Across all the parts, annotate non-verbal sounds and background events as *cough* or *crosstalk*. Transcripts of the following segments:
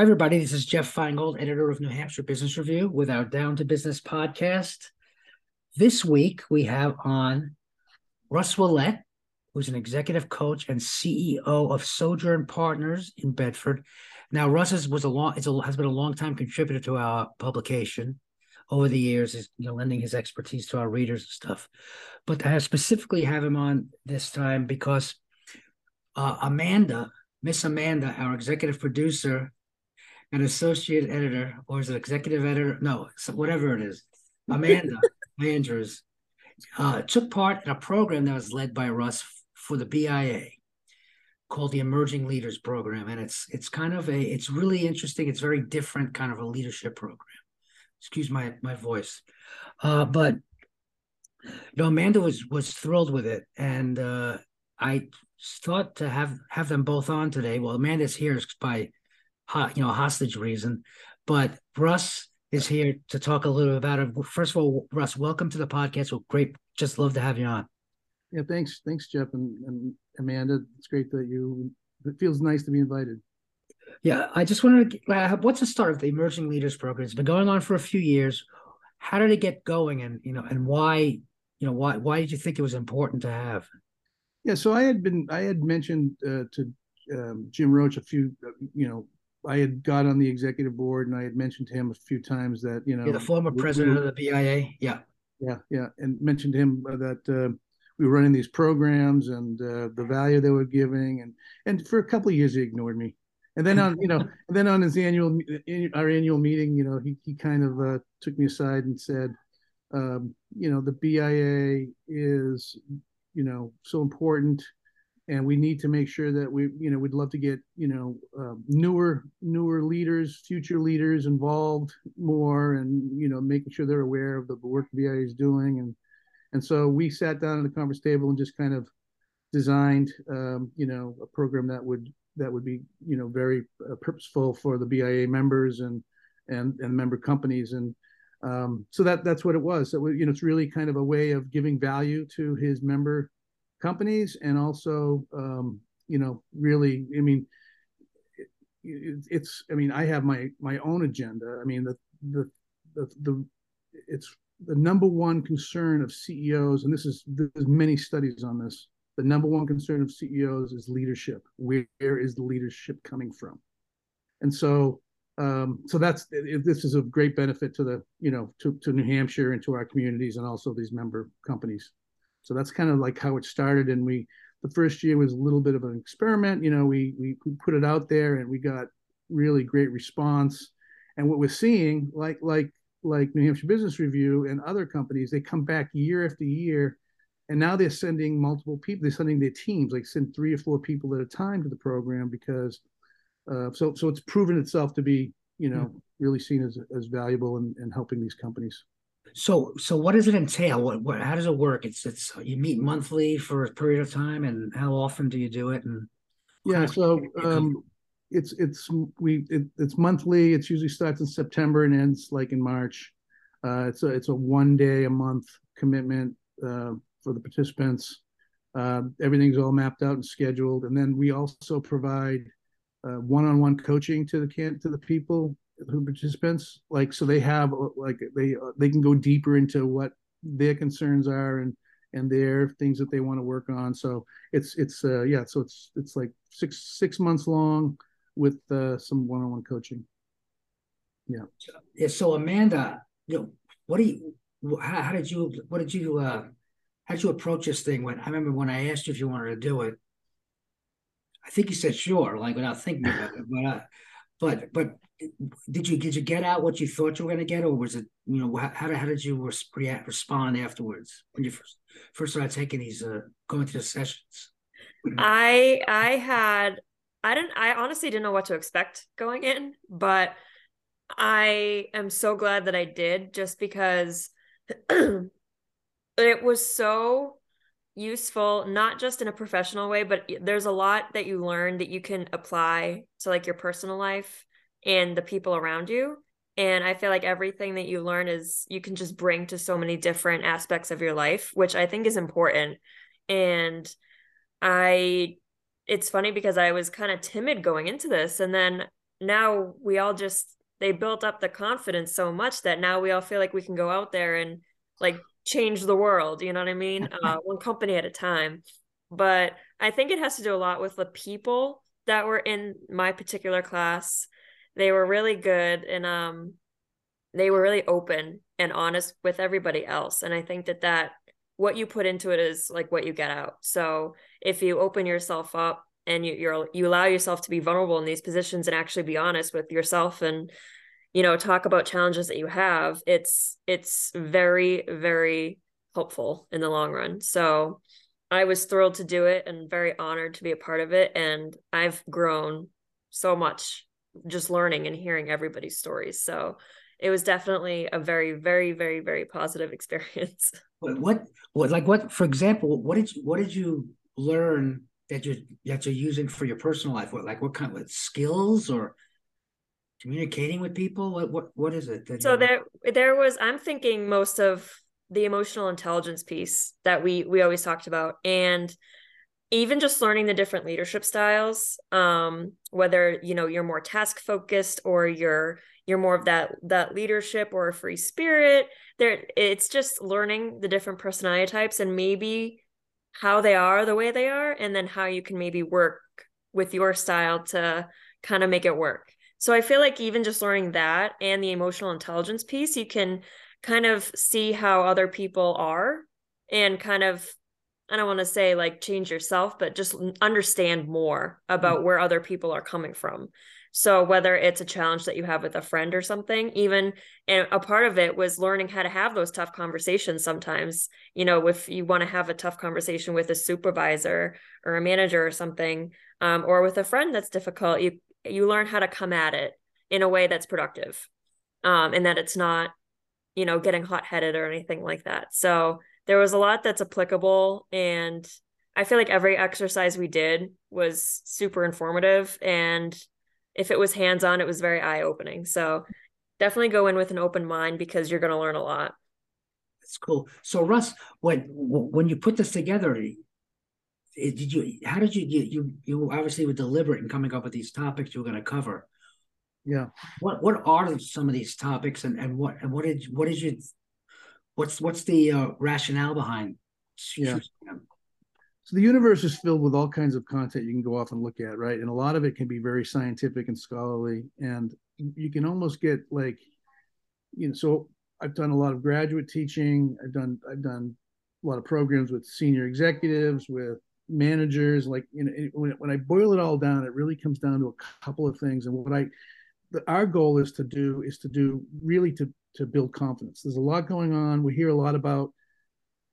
Hi, everybody. This is Jeff Feingold, editor of New Hampshire Business Review, with our Down to Business podcast. This week, we have on Russ Ouellette, who's an executive coach and CEO of Sojourn Partners in Bedford. Now, Russ is, was a long, a, has been a long time contributor to our publication over the years, is you know, lending his expertise to our readers and stuff. But I specifically have him on this time because uh, Amanda, Miss Amanda, our executive producer, an associate editor, or is it executive editor? No, whatever it is. *laughs* Amanda Andrews uh, took part in a program that was led by Russ for the BIA called the Emerging Leaders Program, and it's it's kind of a it's really interesting. It's very different kind of a leadership program. Excuse my my voice, uh, but you know Amanda was was thrilled with it, and uh, I thought to have have them both on today. Well, Amanda's here by you know, hostage reason. But Russ is here to talk a little about it. First of all, Russ, welcome to the podcast. Well, great. Just love to have you on. Yeah, thanks. Thanks, Jeff and, and Amanda. It's great that you, it feels nice to be invited. Yeah, I just wanted to, uh, what's the start of the Emerging Leaders Program? It's been going on for a few years. How did it get going and, you know, and why, you know, why, why did you think it was important to have? Yeah, so I had been, I had mentioned uh, to um, Jim Roach a few, uh, you know, I had got on the executive board and I had mentioned to him a few times that you know You're the former president of the BIA. Yeah, yeah, yeah, and mentioned to him that uh, we were running these programs and uh, the value they were giving, and and for a couple of years he ignored me, and then on you know *laughs* and then on his annual our annual meeting, you know he he kind of uh, took me aside and said, um, you know the BIA is you know so important and we need to make sure that we you know we'd love to get you know uh, newer newer leaders future leaders involved more and you know making sure they're aware of the work BIA is doing. And and so we sat down at the conference table and just kind of designed um, you know a program that would that would be you know very uh, purposeful for the BIA members and and and member companies. And um, so that that's what it was. So you know it's really kind of a way of giving value to his member companies and also um, you know really i mean it, it's i mean i have my my own agenda. I mean the the the, the it's the number one concern of ceos and this is there's many studies on this. The number one concern of ceos is leadership. Where is the leadership coming from? And so um, so that's this is a great benefit to the you know to, to new hampshire and to our communities and also these member companies so that's kind of like how it started. And we, the first year was a little bit of an experiment. You know, we, we, put it out there and we got really great response. And what we're seeing, like, like, like New Hampshire Business Review and other companies, they come back year after year and now they're sending multiple people they're sending their teams like send three or four people at a time to the program because uh, so so it's proven itself to be you know mm-hmm. really seen as as valuable in helping these companies so, so what does it entail? What, what, how does it work? It's, it's you meet monthly for a period of time, and how often do you do it? And yeah, so um, it's it's we it, it's monthly. It usually starts in September and ends like in March. Uh, it's a it's a one day a month commitment uh, for the participants. Uh, everything's all mapped out and scheduled, and then we also provide uh, one-on-one coaching to the can to the people who participants like so they have like they they can go deeper into what their concerns are and and their things that they want to work on. So it's it's uh yeah so it's it's like six six months long with uh some one-on-one coaching. Yeah. Yeah so amanda you know what do you how, how did you what did you uh how did you approach this thing when i remember when i asked you if you wanted to do it. I think you said sure like without thinking about it but uh but but did you did you get out what you thought you were going to get, or was it you know how how, did you respond afterwards when you first first started taking these uh, going to the sessions? I I had I didn't I honestly didn't know what to expect going in, but I am so glad that I did just because *clears throat* it was so useful not just in a professional way but there's a lot that you learn that you can apply to like your personal life and the people around you. And i feel like everything that you learn is you can just bring to so many different aspects of your life which i think is important. And i it's funny because i was kind of timid going into this and then now we all just they built up the confidence so much that now we all feel like we can go out there and like change the world you know what i mean? *laughs* Uh, one company at a time. But i think it has to do a lot with the people that were in my particular class they were really good and um they were really open and honest with everybody else. And i think that that what you put into it is like what you get out. So if you open yourself up and you you're you allow yourself to be vulnerable in these positions and actually be honest with yourself and you know talk about challenges that you have it's it's very very helpful in the long run. So i was thrilled to do it and very honored to be a part of it. And i've grown so much just learning and hearing everybody's stories. So it was definitely a very very very very positive *laughs* experience. What what like what for example what did you what did you learn that you're that you're using for your personal life? What like what kind of skills or communicating with people? What what what is it so there there was i'm thinking most of the emotional intelligence piece that we we always talked about. And even just learning the different leadership styles um whether you know you're more task focused or you're you're more of that that leadership or a free spirit there it's just learning the different personality types and maybe how they are the way they are and then how you can maybe work with your style to kind of make it work. So i feel like even just learning that and the emotional intelligence piece you can kind of see how other people are and kind of I don't want to say like change yourself, but just understand more about mm-hmm. where other people are coming from. So whether it's a challenge that you have with a friend or something, even and a part of it was learning how to have those tough conversations sometimes. You know, if you want to have a tough conversation with a supervisor or a manager or something, um, or with a friend that's difficult, you you learn how to come at it in a way that's productive. Um, and that it's not, you know, getting hot headed or anything like that. So there was a lot that's applicable and I feel like every exercise we did was super informative and if it was hands on, it was very eye opening. So definitely go in with an open mind because you're going to learn a lot. That's cool. So Russ, when when you put this together, eh, did you? How did you? You you obviously were deliberate in coming up with these topics you were going to cover. Yeah. What what are some of these topics, and and what and what did what did you? What's what's the uh, rationale behind? Yeah. So the universe is filled with all kinds of content you can go off and look at, right? And a lot of it can be very scientific and scholarly, and you can almost get like, you know. So I've done a lot of graduate teaching. I've done I've done a lot of programs with senior executives, with managers. Like you know, when when I boil it all down, it really comes down to a couple of things. And what I the, our goal is to do is to do really to to build confidence. There's a lot going on. We hear a lot about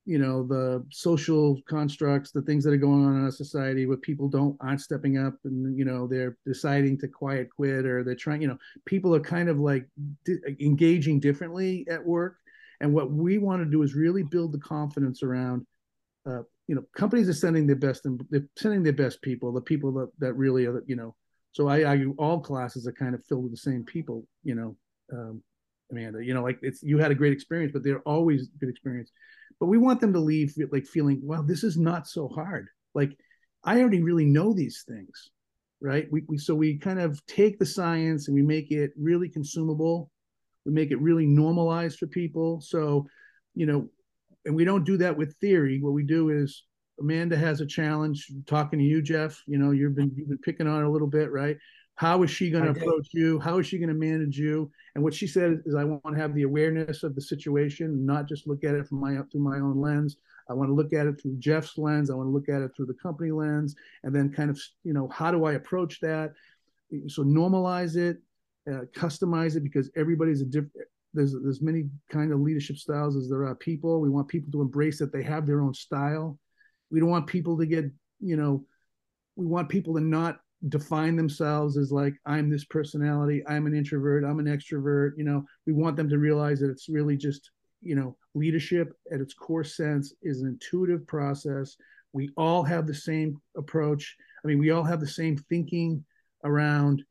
you know the social constructs the things that are going on in our society where people don't aren't stepping up and you know they're deciding to quiet quit or they're trying you know people are kind of like di- engaging differently at work and what we want to do is really build the confidence around uh, you know companies are sending their best and they're sending their best people the people that, that really are you know so i argue all classes are kind of filled with the same people you know um, amanda you know like it's you had a great experience but they're always good experience but we want them to leave like feeling, well, this is not so hard. Like I already really know these things, right? We, we so we kind of take the science and we make it really consumable. We make it really normalized for people. So, you know, and we don't do that with theory. What we do is Amanda has a challenge talking to you, Jeff. You know, you've been you've been picking on a little bit, right? How is she going to approach you? How is she going to manage you? And what she said is, I want to have the awareness of the situation, not just look at it from my through my own lens. I want to look at it through Jeff's lens. I want to look at it through the company lens, and then kind of, you know, how do I approach that? So normalize it, uh, customize it, because everybody's a different. There's there's many kind of leadership styles as there are people. We want people to embrace that they have their own style. We don't want people to get, you know, we want people to not define themselves as like i'm this personality i'm an introvert i'm an extrovert you know we want them to realize that it's really just you know leadership at its core sense is an intuitive process. We all have the same approach. I mean we all have the same thinking around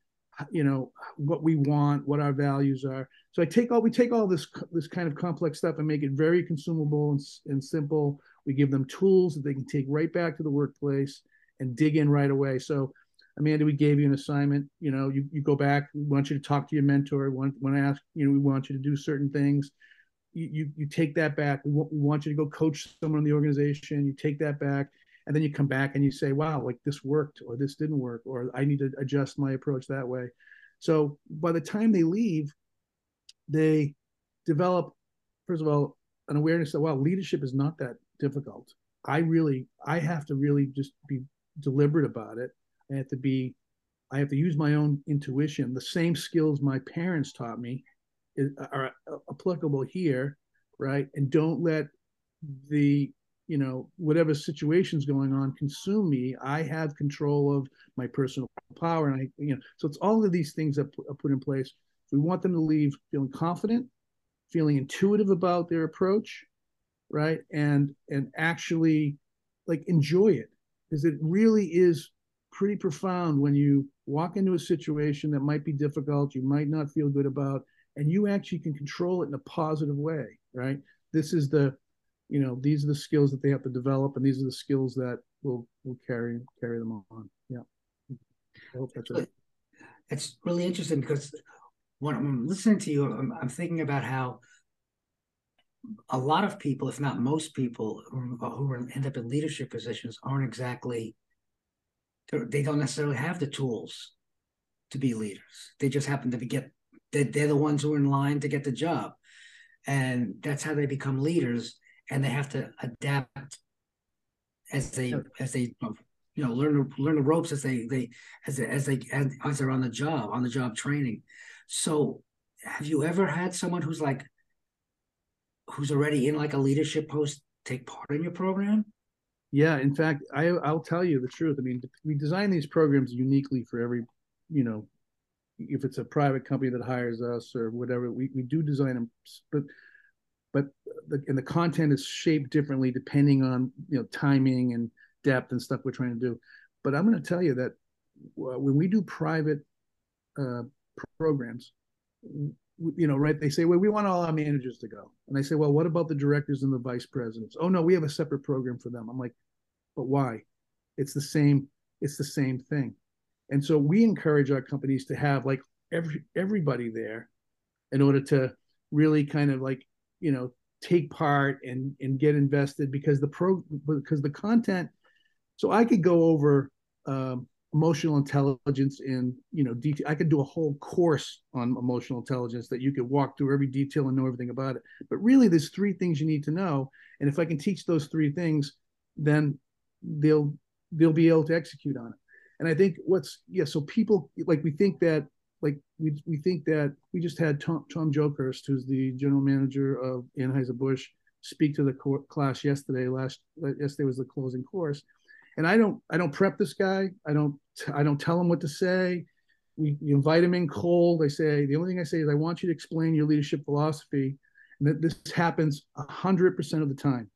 you know what we want what our values are. So i take all we take all this this kind of complex stuff and make it very consumable and, and simple. We give them tools that they can take right back to the workplace and dig in right away. So Amanda, we gave you an assignment. You know, you, you go back. We want you to talk to your mentor. We want, want to ask, you know, we want you to do certain things. You, you, you take that back. We want, we want you to go coach someone in the organization. You take that back. And then you come back and you say, wow, like this worked or this didn't work, or I need to adjust my approach that way. So by the time they leave, they develop, first of all, an awareness that, wow, leadership is not that difficult. I really, I have to really just be deliberate about it. I have to be, I have to use my own intuition. The same skills my parents taught me is, are applicable here, right? And don't let the, you know, whatever situation's going on consume me. I have control of my personal power, and I, you know, so it's all of these things that are put in place. We want them to leave feeling confident, feeling intuitive about their approach, right? And and actually like enjoy it because it really is pretty profound when you walk into a situation that might be difficult, you might not feel good about, and you actually can control it in a positive way, right? This is the, you know, these are the skills that they have to develop, and these are the skills that will will carry carry them on. Yeah. I hope that's. It's really interesting because when I'm listening to you, I'm, I'm thinking about how a lot of people, if not most people, who, who end up in leadership positions aren't exactly they don't necessarily have the tools to be leaders. They just happen to be get they're, they're the ones who are in line to get the job, and that's how they become leaders. And they have to adapt as they as they you know learn learn the ropes as they they as they, as they as they're on the job on the job training. So, have you ever had someone who's like who's already in like a leadership post take part in your program? Yeah, in fact, I I'll tell you the truth. I mean, we design these programs uniquely for every, you know, if it's a private company that hires us or whatever, we, we do design them, but but the, and the content is shaped differently depending on you know timing and depth and stuff we're trying to do. But I'm going to tell you that when we do private uh, programs, you know, right? They say, well, we want all our managers to go. And I say, well, what about the directors and the vice presidents? Oh no, we have a separate program for them. I'm like, but why? It's the same, it's the same thing. And so we encourage our companies to have like every everybody there in order to really kind of like, you know, take part and and get invested because the pro because the content so I could go over um, emotional intelligence in you know detail. I could do a whole course on emotional intelligence that you could walk through every detail and know everything about it. But really, there's three things you need to know, and if I can teach those three things, then they'll they'll be able to execute on it. And I think what's yeah, so people like we think that like we we think that we just had Tom Tom Jokerst, who's the general manager of Anheuser Busch, speak to the class yesterday. Last yesterday was the closing course and I don't I don't prep this guy. I don't I don't tell him what to say. We, we invite him in cold. I say the only thing I say is I want you to explain your leadership philosophy, and that this happens hundred percent of the time.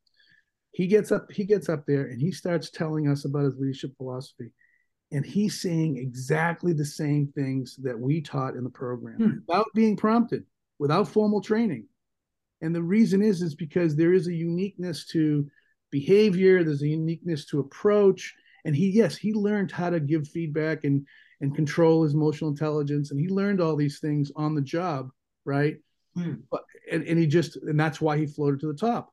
He gets up he gets up there and he starts telling us about his leadership philosophy, and he's saying exactly the same things that we taught in the program hmm. without being prompted, without formal training. And the reason is is because there is a uniqueness to behavior there's a uniqueness to approach and he yes he learned how to give feedback and and control his emotional intelligence and he learned all these things on the job right hmm. but and, and he just and that's why he floated to the top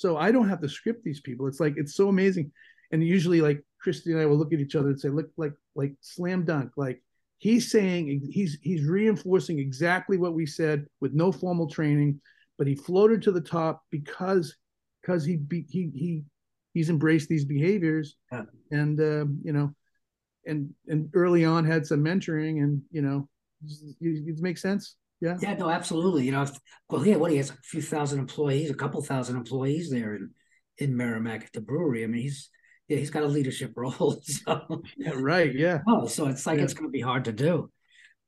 so i don't have to script these people. It's like it's so amazing. And usually like christy and i will look at each other and say look like like slam dunk. Like he's saying he's he's reinforcing exactly what we said with no formal training but he floated to the top because because he be, he he he's embraced these behaviors yeah. and uh, you know and and early on had some mentoring and you know it, makes sense yeah. Yeah no absolutely. You know well yeah what he has a few thousand employees a couple thousand employees there in in merrimack at the brewery. I mean he's yeah he's got a leadership *laughs* role so. Yeah right yeah. Oh so it's like yeah. it's going to be hard to do.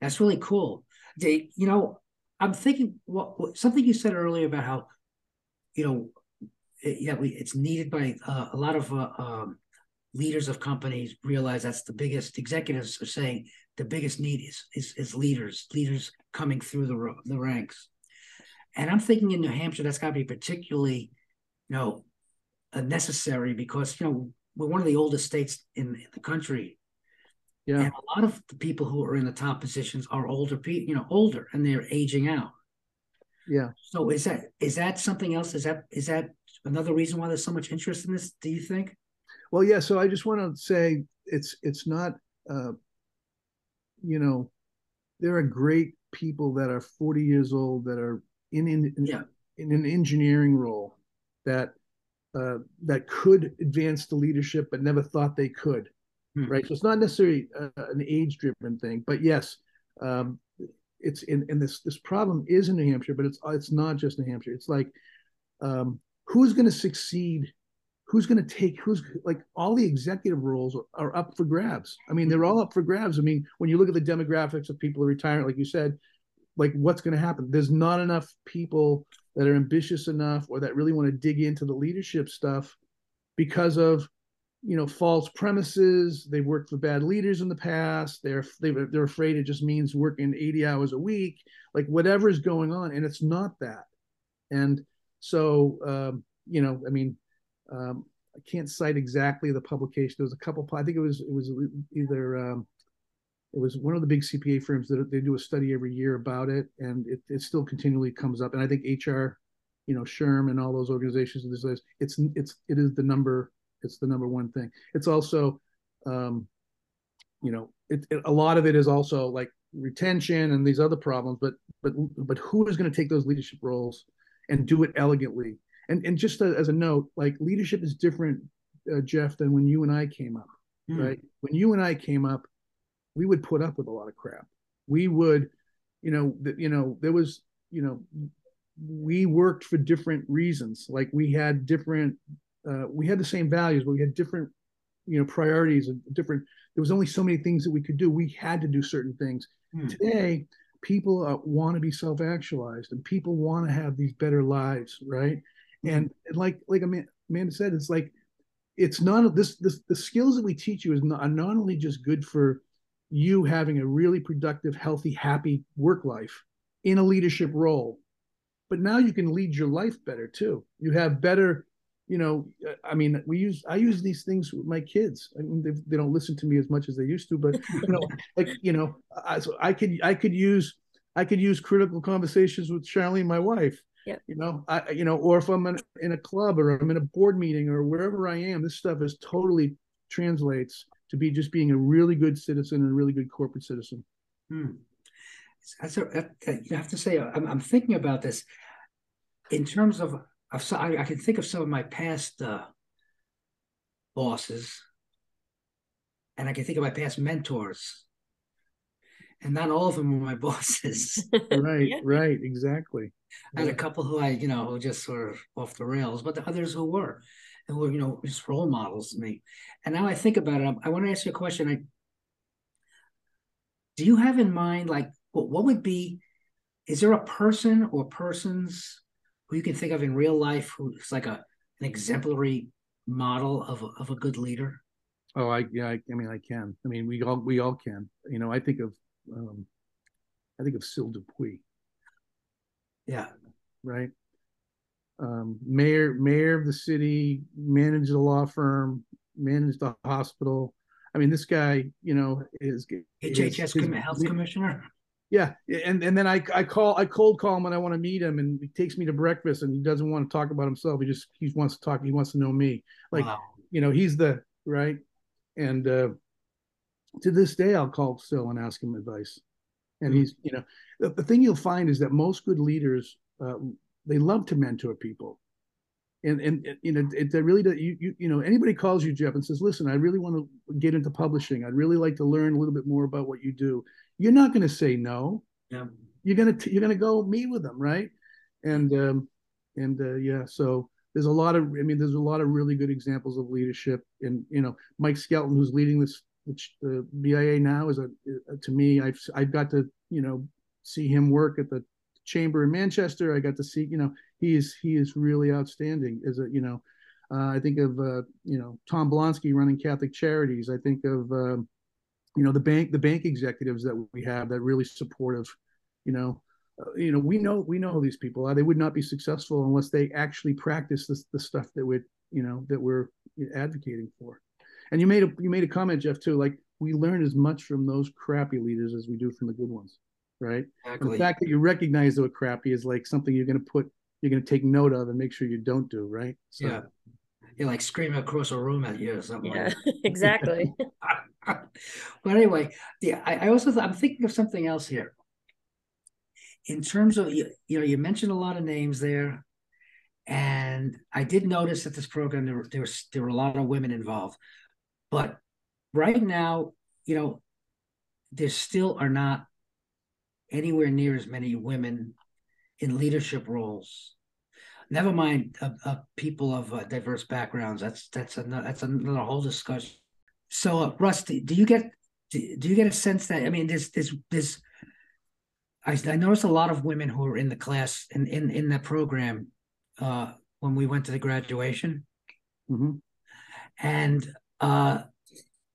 That's really cool. They, you know i'm thinking what, what something you said earlier about how you know yeah, we, it's needed by uh, a lot of uh, um, leaders of companies realize that's the biggest executives are saying the biggest need is is, is leaders leaders coming through the the ranks and i'm thinking in new hampshire that's got to be particularly you know uh, necessary because you know we're one of the oldest states in, in the country Yeah. And a lot of the people who are in the top positions are older people, you know, older and they're aging out. Yeah. So is that is that something else? Is that is that another reason why there's so much interest in this? Do you think? Well, yeah. So I just want to say it's it's not, uh, you know, there are great people that are 40 years old that are in in, Yeah. in an engineering role that uh, that could advance to leadership but never thought they could. Hmm. Right. So it's not necessarily uh, an age driven thing, but yes, um, it's in, in this this problem is in New Hampshire, but it's it's not just New Hampshire. It's like um, who's going to succeed who's going to take who's like all the executive roles are, are, up for grabs. I mean they're all up for grabs. I mean when you look at the demographics of people retiring like you said like what's going to happen? There's not enough people that are ambitious enough or that really want to dig into the leadership stuff because of you know false premises. They've worked for bad leaders in the past. They're they're, they're afraid it just means working 80 hours a week. Like whatever's going on and it's not that. And so um, you know i mean um, I can't cite exactly the publication. There was a couple. I think it was it was either um, it was one of the big CPA firms that they do a study every year about it, and it, it still continually comes up. And I think HR, you know, SHRM and all those organizations. and this It's it's it is the number. It's the number one thing. It's also, um, you know, it, it, a lot of it is also like retention and these other problems. But but but who is going to take those leadership roles and do it elegantly? And and just as a note, like leadership is different, uh, Jeff, than when you and I came up, mm. right? When you and I came up, we would put up with a lot of crap. We would, you know, th- you know, there was, you know, we worked for different reasons. Like we had different, uh, we had the same values, but we had different, you know, priorities and different. There was only so many things that we could do. We had to do certain things. Mm. Today, people uh, want to be self-actualized, and people want to have these better lives, right? Mm-hmm. And like like Amanda said, it's like it's not this this the skills that we teach you is not, are not only just good for you having a really productive, healthy, happy work life in a leadership role, but now you can lead your life better too. You have better, you know. Uh, I mean, we use I use these things with my kids. I mean, they, they don't listen to me as much as they used to, but you know, *laughs* like you know, I, so I could I could use I could use critical conversations with Charlene, my wife, Yep. You know, I you know, or if I'm in, in a club or I'm in a board meeting or wherever I am, this stuff is totally translates to be just being a really good citizen and a really good corporate citizen. Hmm. That's a, you have to say, I'm, I'm, thinking about this in terms of, of I, I can think of some of my past uh, bosses, and I can think of my past mentors, and not all of them were my *laughs* bosses. right, yeah. right, exactly. I had a couple who I, you know, who just sort of off the rails, but the others who were, who were, you know, just role models to me. And now I think about it, I, I want to ask you a question. I, do you have in mind, like, what, what would be, is there a person or persons who you can think of in real life who's like a an exemplary model of a, of a good leader? Oh, I yeah, I, I mean, I can. I mean, we all we all can. You know, I think of um, I think of Syl Dupuis. Yeah. Right. Um, mayor, mayor of the city, managed a law firm, managed the hospital. I mean, this guy, you know, is HHS health commissioner. Yeah, and and then I I call I cold call him when I want to meet him, and he takes me to breakfast, and he doesn't want to talk about himself. He just he wants to talk. He wants to know me. Like, wow. you know, he's the right. And uh, to this day, I'll call Phil and ask him advice. And mm-hmm. he's, you know, the, the thing you'll find is that most good leaders uh, they love to mentor people. And and you know it, it really does you, you you know anybody calls you jeff and says listen i really want to get into publishing. I'd really like to learn a little bit more about what you do you're not going to say no. Yeah. You're going to you're going to go meet with them right? And um and uh, yeah so there's a lot of i mean there's a lot of really good examples of leadership. And you know mike skelton who's leading this which the bia now is a, to me i've i've got to you know see him work at the chamber in Manchester. I got to see, you know, he is he is really outstanding. As a, you know, uh, I think of uh, you know Tom Blonski running Catholic Charities. I think of uh, you know the bank the bank executives that we have that really supportive. You know, uh, you know we know we know these people. Uh, they would not be successful unless they actually practice this the stuff that we you know that we're advocating for. And you made a you made a comment, Jeff, too. Like we learn as much from those crappy leaders as we do from the good ones, right? Exactly. The fact that you recognize they're crappy is like something you're going to put, you're going to take note of and make sure you don't do, right? So, yeah. You're like screaming across a room at you or something. Yeah, like *laughs* *laughs* exactly. but anyway, yeah, I, I also I'm thinking of something else here. In terms of you, you know, you mentioned a lot of names there, and I did notice that this program there, there was there were a lot of women involved, but right now, you know, there still are not anywhere near as many women in leadership roles. Never mind uh, uh, people of uh, diverse backgrounds. That's that's another that's another whole discussion. So, uh, Rusty, do you get do, do you get a sense that I mean, there's there's there's I, I noticed a lot of women who were in the class in in in that program uh, when we went to the graduation, mm-hmm. and uh,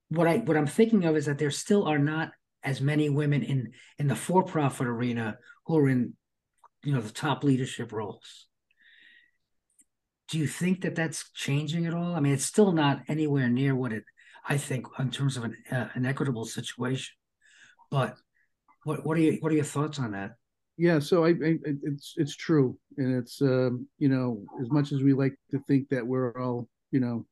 what I what I'm thinking of is that there still are not as many women in in the for profit arena who are in you know the top leadership roles. Do you think that that's changing at all? I mean, it's still not anywhere near what it I think in terms of an uh, an equitable situation, but what what are you what are your thoughts on that? Yeah, so I, I it's it's true, and it's um, you know as much as we like to think that we're all you know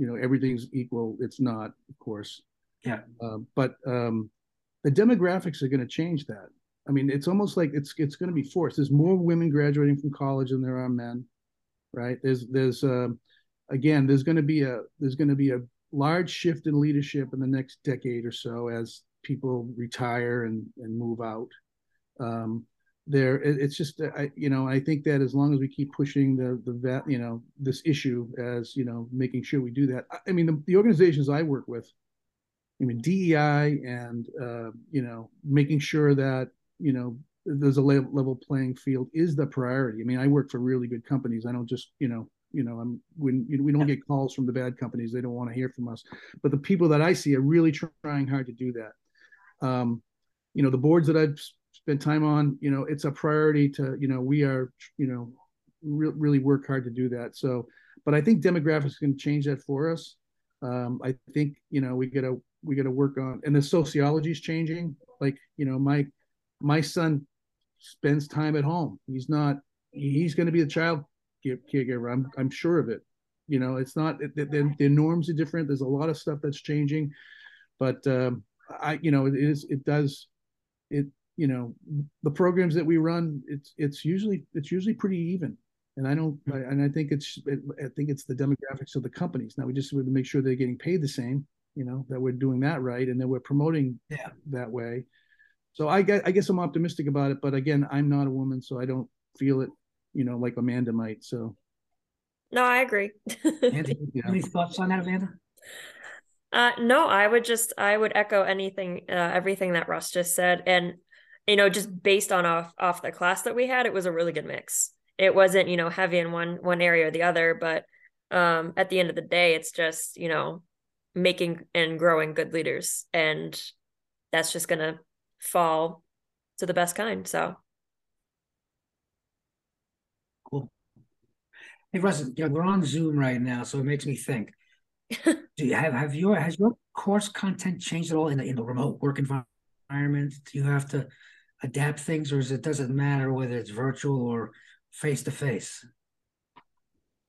you know everything's equal it's not of course. Yeah. Uh, but um, the demographics are going to change that. I mean it's almost like it's it's going to be forced. There's more women graduating from college than there are men right? There's there's uh, again there's going to be a there's going to be a large shift in leadership in the next decade or so as people retire and and move out. Um, there it's just I, you know i think that as long as we keep pushing the the you know this issue as you know making sure we do that i mean the, the organizations i work with i mean dei and uh, you know making sure that you know there's a level, level playing field is the priority. I mean i work for really good companies. I don't just you know you know i'm when you know, we don't get calls from the bad companies. They don't want to hear from us. But the people that i see are really trying hard to do that. Um, you know the boards that i've spend time on you know it's a priority to you know we are you know re- really work hard to do that. So but i think demographics can change that for us. Um, i think you know we gotta we gotta work on and the sociology is changing. Like you know my my son spends time at home. He's not he's going to be a child caregiver. I'm i'm sure of it. You know it's not the, the norms are different. There's a lot of stuff that's changing. But um, i you know it is it does it you know the programs that we run it's it's usually it's usually pretty even. And i don't I, and i think it's i think it's the demographics of the companies. Now we just want to make sure they're getting paid the same you know that we're doing that right and that we're promoting yeah. that way. So i guess i guess i'm optimistic about it but again i'm not a woman so i don't feel it you know like amanda might so. No i agree. Andy, *laughs* yeah. any thoughts on that amanda? Uh, no, I would just I would echo anything uh, everything that Russ just said, and you know, just based on off off the class that we had, it was a really good mix. It wasn't, you know, heavy in one one area or the other, but um at the end of the day, it's just, you know, making and growing good leaders. And that's just gonna fall to the best kind. So cool. Hey Russ, we're on Zoom right now, so it makes me think. *laughs* Do you have have your has your course content changed at all in the in the remote work environment? Do you have to adapt things, or is it doesn't matter whether it's virtual or face to face?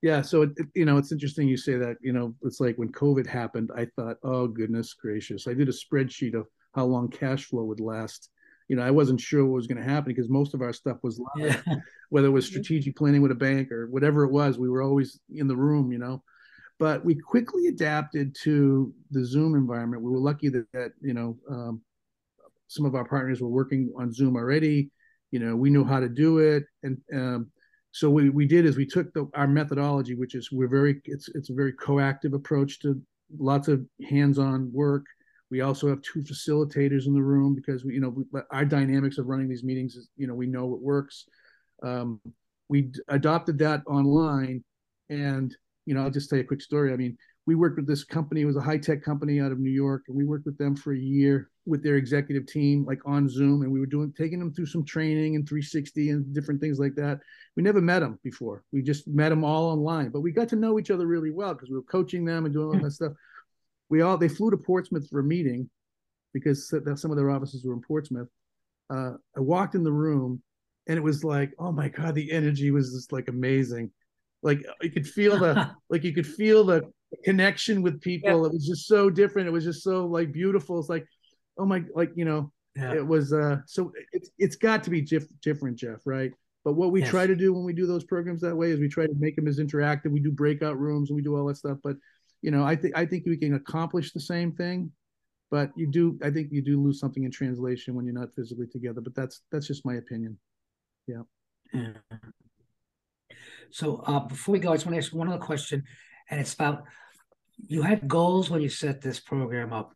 Yeah, so it, it, you know it's interesting you say that. You know, it's like when COVID happened, I thought, oh goodness gracious, I did a spreadsheet of how long cash flow would last. You know, I wasn't sure what was going to happen because most of our stuff was live, yeah. whether it was *laughs* strategic planning with a bank or whatever it was. We were always in the room, you know. But we quickly adapted to the Zoom environment. We were lucky that, that you know um, some of our partners were working on Zoom already. You know, we knew how to do it, and um, so we we did is we took the, our methodology, which is we're very it's it's a very coactive approach to lots of hands-on work. We also have two facilitators in the room because we you know we, our dynamics of running these meetings is you know we know what works. Um, we adopted that online, and you know I'll just tell you a quick story. I mean, we worked with this company. It was a high tech company out of New York, and we worked with them for a year with their executive team, like on Zoom, and we were doing taking them through some training and 360 and different things like that. We never met them before. We just met them all online, but we got to know each other really well because we were coaching them and doing all that stuff. we all they flew to Portsmouth for a meeting because some of their offices were in Portsmouth. Uh, I walked in the room and it was like, oh my god, the energy was just like amazing. Like you could feel the *laughs* like you could feel the connection with people. Yep. It was just so different. It was just so like beautiful. It's like, oh my, like you know, yeah. it was. uh So it's it's got to be diff- different, Jeff, right? But what we yes. try to do when we do those programs that way is we try to make them as interactive. We do breakout rooms and we do all that stuff. But you know, I think I think we can accomplish the same thing. But you do, I think you do lose something in translation when you're not physically together. But that's that's just my opinion. Yeah. Yeah. So uh, before we go, I just want to ask one other question, and it's about you had goals when you set this program up.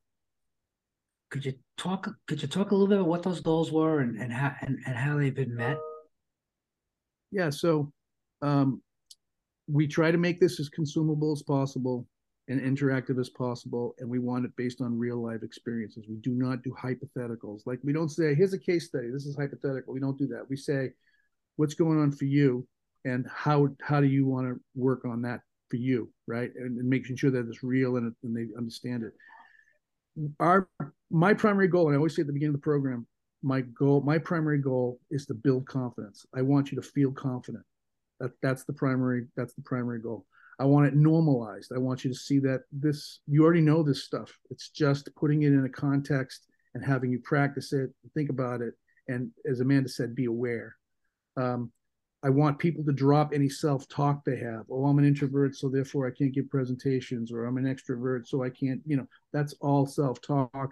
Could you talk? Could you talk a little bit about what those goals were and and how and, and how they've been met? Yeah. So um, we try to make this as consumable as possible and interactive as possible, and we want it based on real life experiences. We do not do hypotheticals. Like we don't say, "Here's a case study. This is hypothetical." We don't do that. We say, "What's going on for you?" and how how do you want to work on that for you, right? And, and making sure that it's real and, and they understand it. Our my primary goal, and I always say at the beginning of the program, my goal, my primary goal is to build confidence. I want you to feel confident. That that's the primary that's the primary goal. I want it normalized. I want you to see that this you already know this stuff. It's just putting it in a context and having you practice it, think about it, and as Amanda said, be aware. Um, I want people to drop any self-talk they have. Oh, I'm an introvert, so therefore I can't give presentations, or I'm an extrovert, so I can't, you know, that's all self-talk.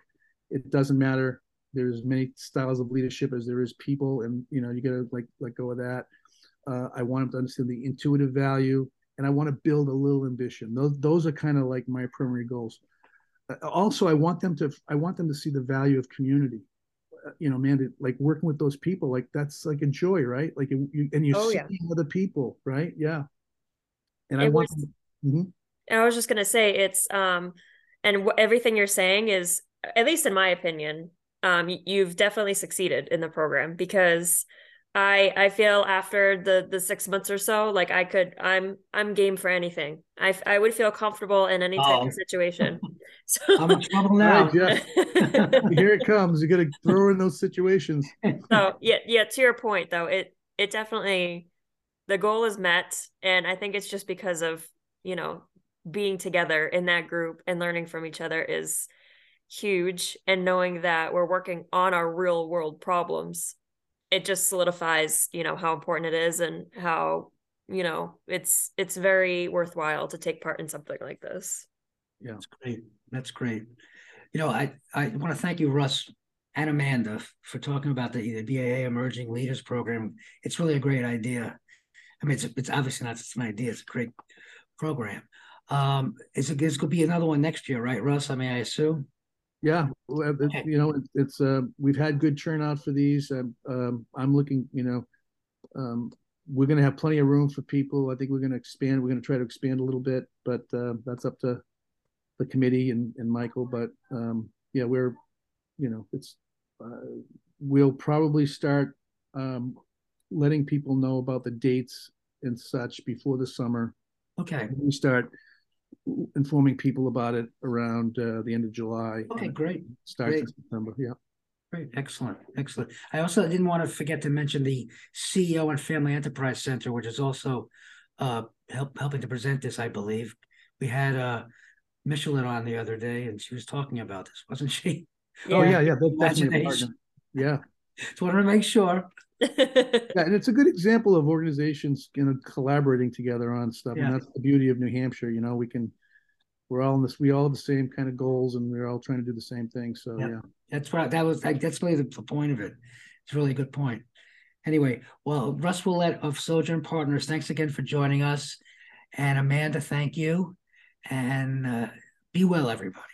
It doesn't matter. There's many styles of leadership as there is people, and you know, you gotta like let go of that. Uh, I want them to understand the intuitive value, and I want to build a little ambition. Those those are kind of like my primary goals. Uh, also, I want them to I want them to see the value of community you know, man, like working with those people, like that's like a joy, right? Like you, and you oh, see yeah. other people, right? Yeah. And it I want. Was, mm-hmm. I was just gonna say it's um, and w- everything you're saying is, at least in my opinion, um, you've definitely succeeded in the program because I I feel after the the six months or so, like I could I'm I'm game for anything. I I would feel comfortable in any type oh. of situation. *laughs* So I'm in trouble now. *laughs* Right, yeah. *laughs* Here it comes. You got to throw in those situations. so yeah, yeah. To your point though, it it definitely the goal is met, and I think it's just because of you know being together in that group and learning from each other is huge, and knowing that we're working on our real world problems it just solidifies you know how important it is and how you know it's it's very worthwhile to take part in something like this. Yeah. That's great. That's great. You know i i want to thank you russ and amanda for talking about the, the BIA emerging leaders program. It's really a great idea. I mean it's it's obviously not just an idea it's a great program. Um is it there's gonna be another one next year right russ? I mean i assume yeah, you know, it's uh, we've had good turnout for these. Um, um, I'm looking, you know, um, we're going to have plenty of room for people. I think we're going to expand. We're going to try to expand a little bit, but uh, that's up to the committee and, and Michael. But um, yeah, we're, you know, it's uh, we'll probably start um, letting people know about the dates and such before the summer. Okay. We start informing people about it around uh, the end of July. Okay, great. Starts in September. Yeah. Great, excellent, excellent. I also didn't want to forget to mention the CEO and Family Enterprise Center, which is also uh, help, helping to present this. I believe we had uh, Michelin on the other day, and she was talking about this, wasn't she? Yeah. Oh yeah, yeah, that's Yeah. *laughs* Just wanted to make sure. Yeah, and it's a good example of organizations you know collaborating together on stuff, yeah. and that's the beauty of New Hampshire. You know, we can we're all in this we all have the same kind of goals, and we're all trying to do the same thing. So yeah, yeah. that's right. That was like that's really the, the point of it. It's a really a good point. Anyway, well, Russ Ouellette of Sojourn Partners, thanks again for joining us, and Amanda, thank you, and uh, be well, everybody.